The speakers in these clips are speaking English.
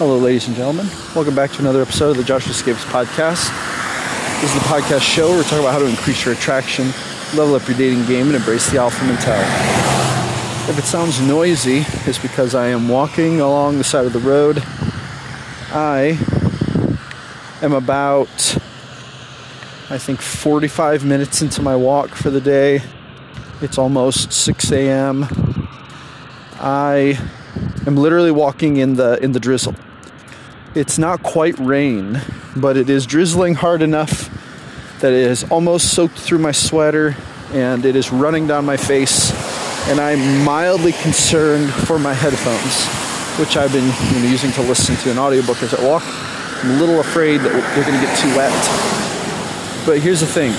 Hello, ladies and gentlemen. Welcome back to another episode of the Joshua Sigafus podcast. This is the podcast show where we're talking about how to increase your attraction, level up your dating game, and embrace the alpha mentality. If it sounds noisy, it's because I am walking along the side of the road. I am about, I think, 45 minutes into my walk for the day. It's almost 6 a.m. I am literally walking in the in the drizzle. It's not quite rain, but it is drizzling hard enough that it has almost soaked through my sweater and it is running down my face. And I'm mildly concerned for my headphones, which I've been you know, using to listen to an audiobook as I walk. I'm a little afraid that they're going to get too wet. But here's the thing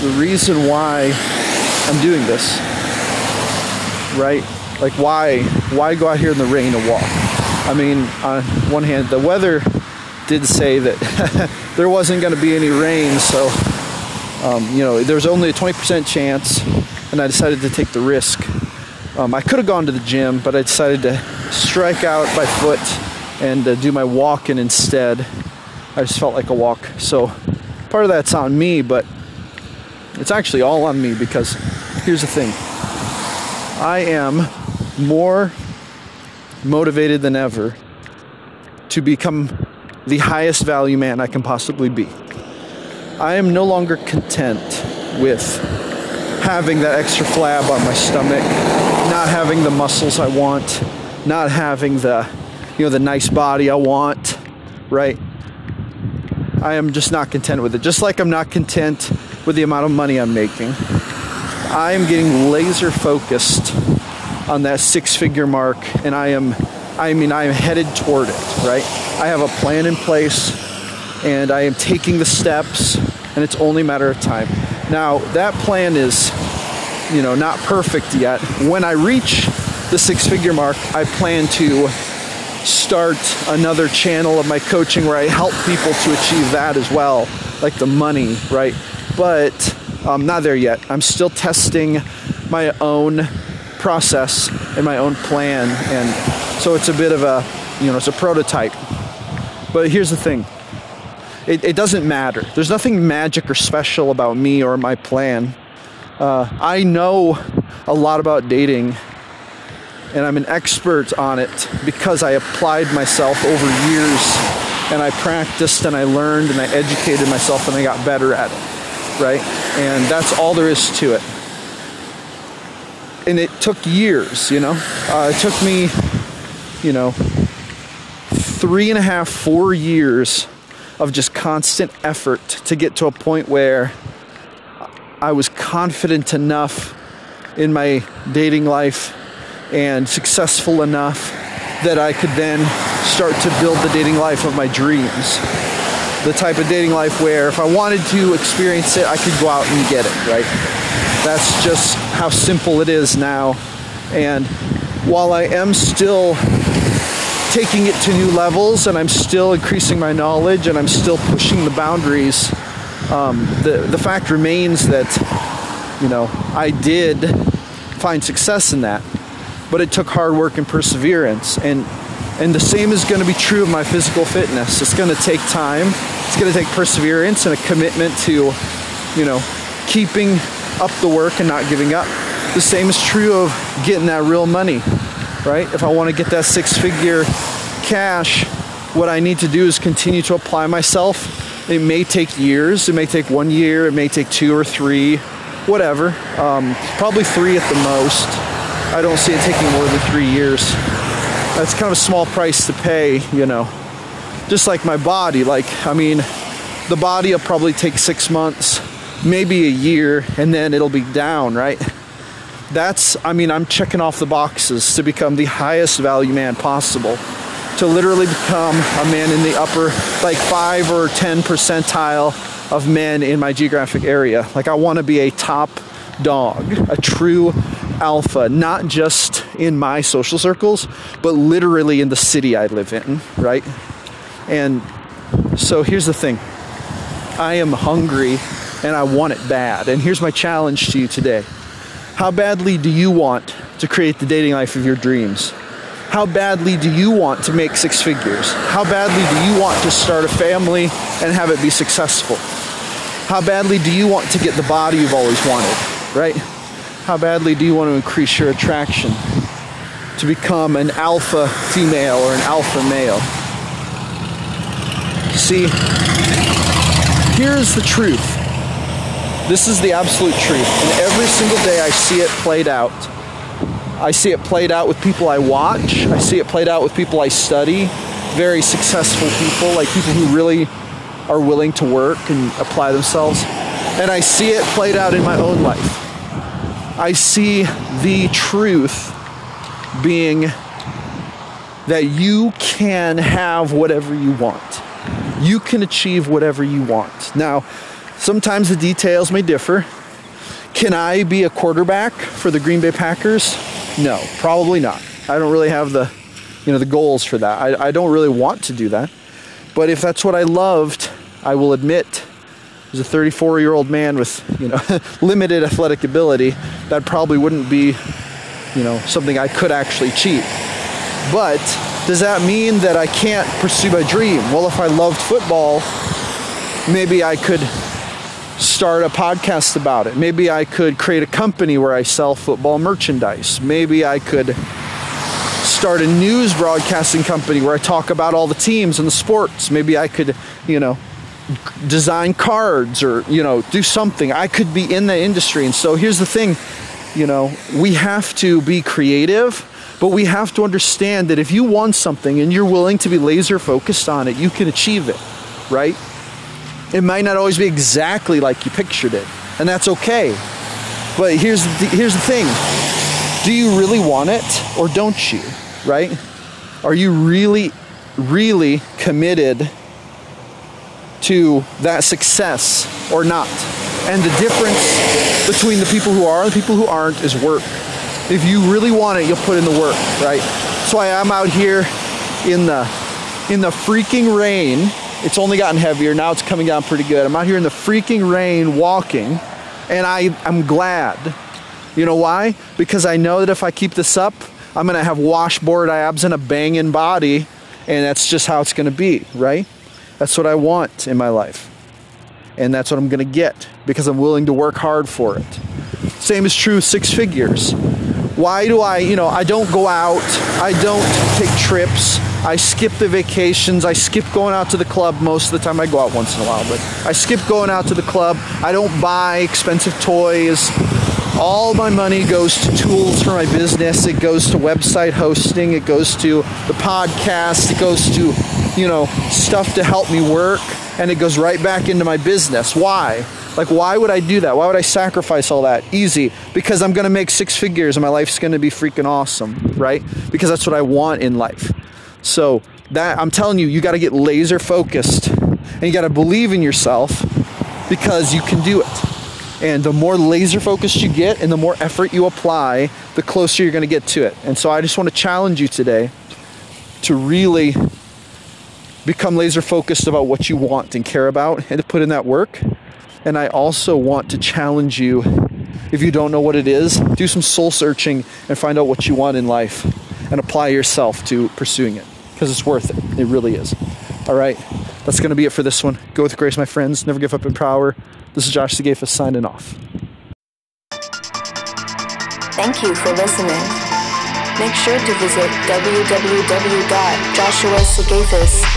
the reason why I'm doing this, right? Like, why, why go out here in the rain and walk? I mean, on one hand, the weather did say that there wasn't going to be any rain, so um, you know there was only a 20% chance, and I decided to take the risk. Um, I could have gone to the gym, but I decided to strike out by foot and uh, do my walking instead. I just felt like a walk, so part of that's on me, but it's actually all on me because here's the thing: I am more motivated than ever to become the highest value man I can possibly be. I am no longer content with having that extra flab on my stomach, not having the muscles I want, not having the you know the nice body I want, right? I am just not content with it. Just like I'm not content with the amount of money I'm making. I am getting laser focused on that six figure mark and I am I mean I am headed toward it, right? I have a plan in place and I am taking the steps and it's only a matter of time. Now, that plan is you know not perfect yet. When I reach the six figure mark, I plan to start another channel of my coaching where I help people to achieve that as well, like the money, right? But I'm not there yet. I'm still testing my own process and my own plan and so it's a bit of a you know it's a prototype. But here's the thing. It, it doesn't matter. There's nothing magic or special about me or my plan. Uh, i know a lot about dating and i'm an expert on it because i applied myself over years and i practiced and i learned and i educated myself and i got better at it right? And that's all there is to it and it took years, you know. Uh, it took me, you know, three and a half, four years of just constant effort to get to a point where I was confident enough in my dating life and successful enough that I could then start to build the dating life of my dreams. The type of dating life where if I wanted to experience it, I could go out and get it, right? That's just how simple it is now. And while I am still taking it to new levels and I'm still increasing my knowledge and I'm still pushing the boundaries, um, the, the fact remains that, you know, I did find success in that. But it took hard work and perseverance. And and the same is going to be true of my physical fitness. It's going to take time. It's going to take perseverance and a commitment to, you know, keeping up the work and not giving up. The same is true of getting that real money, right? If I want to get that six figure cash, what I need to do is continue to apply myself. It may take years, it may take one year, it may take two or three, whatever. Um, probably three at the most. I don't see it taking more than three years. That's kind of a small price to pay, you know. Just like my body, like, I mean, the body will probably take six months, maybe a year, and then it'll be down, right? That's, I mean, I'm checking off the boxes to become the highest value man possible. To literally become a man in the upper, like, five or 10 percentile of men in my geographic area. Like, I want to be a top dog, a true alpha, not just in my social circles, but literally in the city I live in, right? And so here's the thing I am hungry and I want it bad. And here's my challenge to you today How badly do you want to create the dating life of your dreams? How badly do you want to make six figures? How badly do you want to start a family and have it be successful? How badly do you want to get the body you've always wanted, right? How badly do you want to increase your attraction to become an alpha female or an alpha male? See, here's the truth. This is the absolute truth. And every single day I see it played out. I see it played out with people I watch. I see it played out with people I study. Very successful people, like people who really are willing to work and apply themselves. And I see it played out in my own life. I see the truth being that you can have whatever you want. You can achieve whatever you want. Now, sometimes the details may differ. Can I be a quarterback for the Green Bay Packers? No, probably not. I don't really have the, you know, the goals for that. I, I don't really want to do that. But if that's what I loved, I will admit, as a 34 year old man with, you know, limited athletic ability, that probably wouldn't be, you know, something I could actually cheat. But does that mean that I can't pursue my dream? Well, if I loved football, maybe I could start a podcast about it. Maybe I could create a company where I sell football merchandise. Maybe I could start a news broadcasting company where I talk about all the teams and the sports. Maybe I could, you know, design cards or, you know, do something. I could be in the industry. And so here's the thing, you know, we have to be creative but we have to understand that if you want something and you're willing to be laser focused on it, you can achieve it, right? It might not always be exactly like you pictured it, and that's okay. But here's the, here's the thing do you really want it or don't you, right? Are you really, really committed to that success or not? And the difference between the people who are and the people who aren't is work. If you really want it, you'll put in the work, right? That's why I'm out here in the in the freaking rain. It's only gotten heavier. Now it's coming down pretty good. I'm out here in the freaking rain walking, and I, I'm glad. You know why? Because I know that if I keep this up, I'm gonna have washboard abs and a banging body, and that's just how it's gonna be, right? That's what I want in my life. And that's what I'm gonna get because I'm willing to work hard for it. Same is true six figures. Why do I, you know, I don't go out, I don't take trips, I skip the vacations, I skip going out to the club most of the time. I go out once in a while, but I skip going out to the club. I don't buy expensive toys. All my money goes to tools for my business. It goes to website hosting. It goes to the podcast. It goes to, you know, stuff to help me work. And it goes right back into my business. Why? Like, why would I do that? Why would I sacrifice all that? Easy. Because I'm going to make six figures and my life's going to be freaking awesome, right? Because that's what I want in life. So, that I'm telling you, you got to get laser focused and you got to believe in yourself because you can do it. And the more laser focused you get and the more effort you apply, the closer you're going to get to it. And so, I just want to challenge you today to really become laser focused about what you want and care about and to put in that work and I also want to challenge you if you don't know what it is, do some soul searching and find out what you want in life and apply yourself to pursuing it because it's worth it. It really is. All right, that's going to be it for this one. Go with grace, my friends. Never give up in power. This is Josh Sigafus signing off. Thank you for listening. Make sure to visit www.joshuasigafus.com.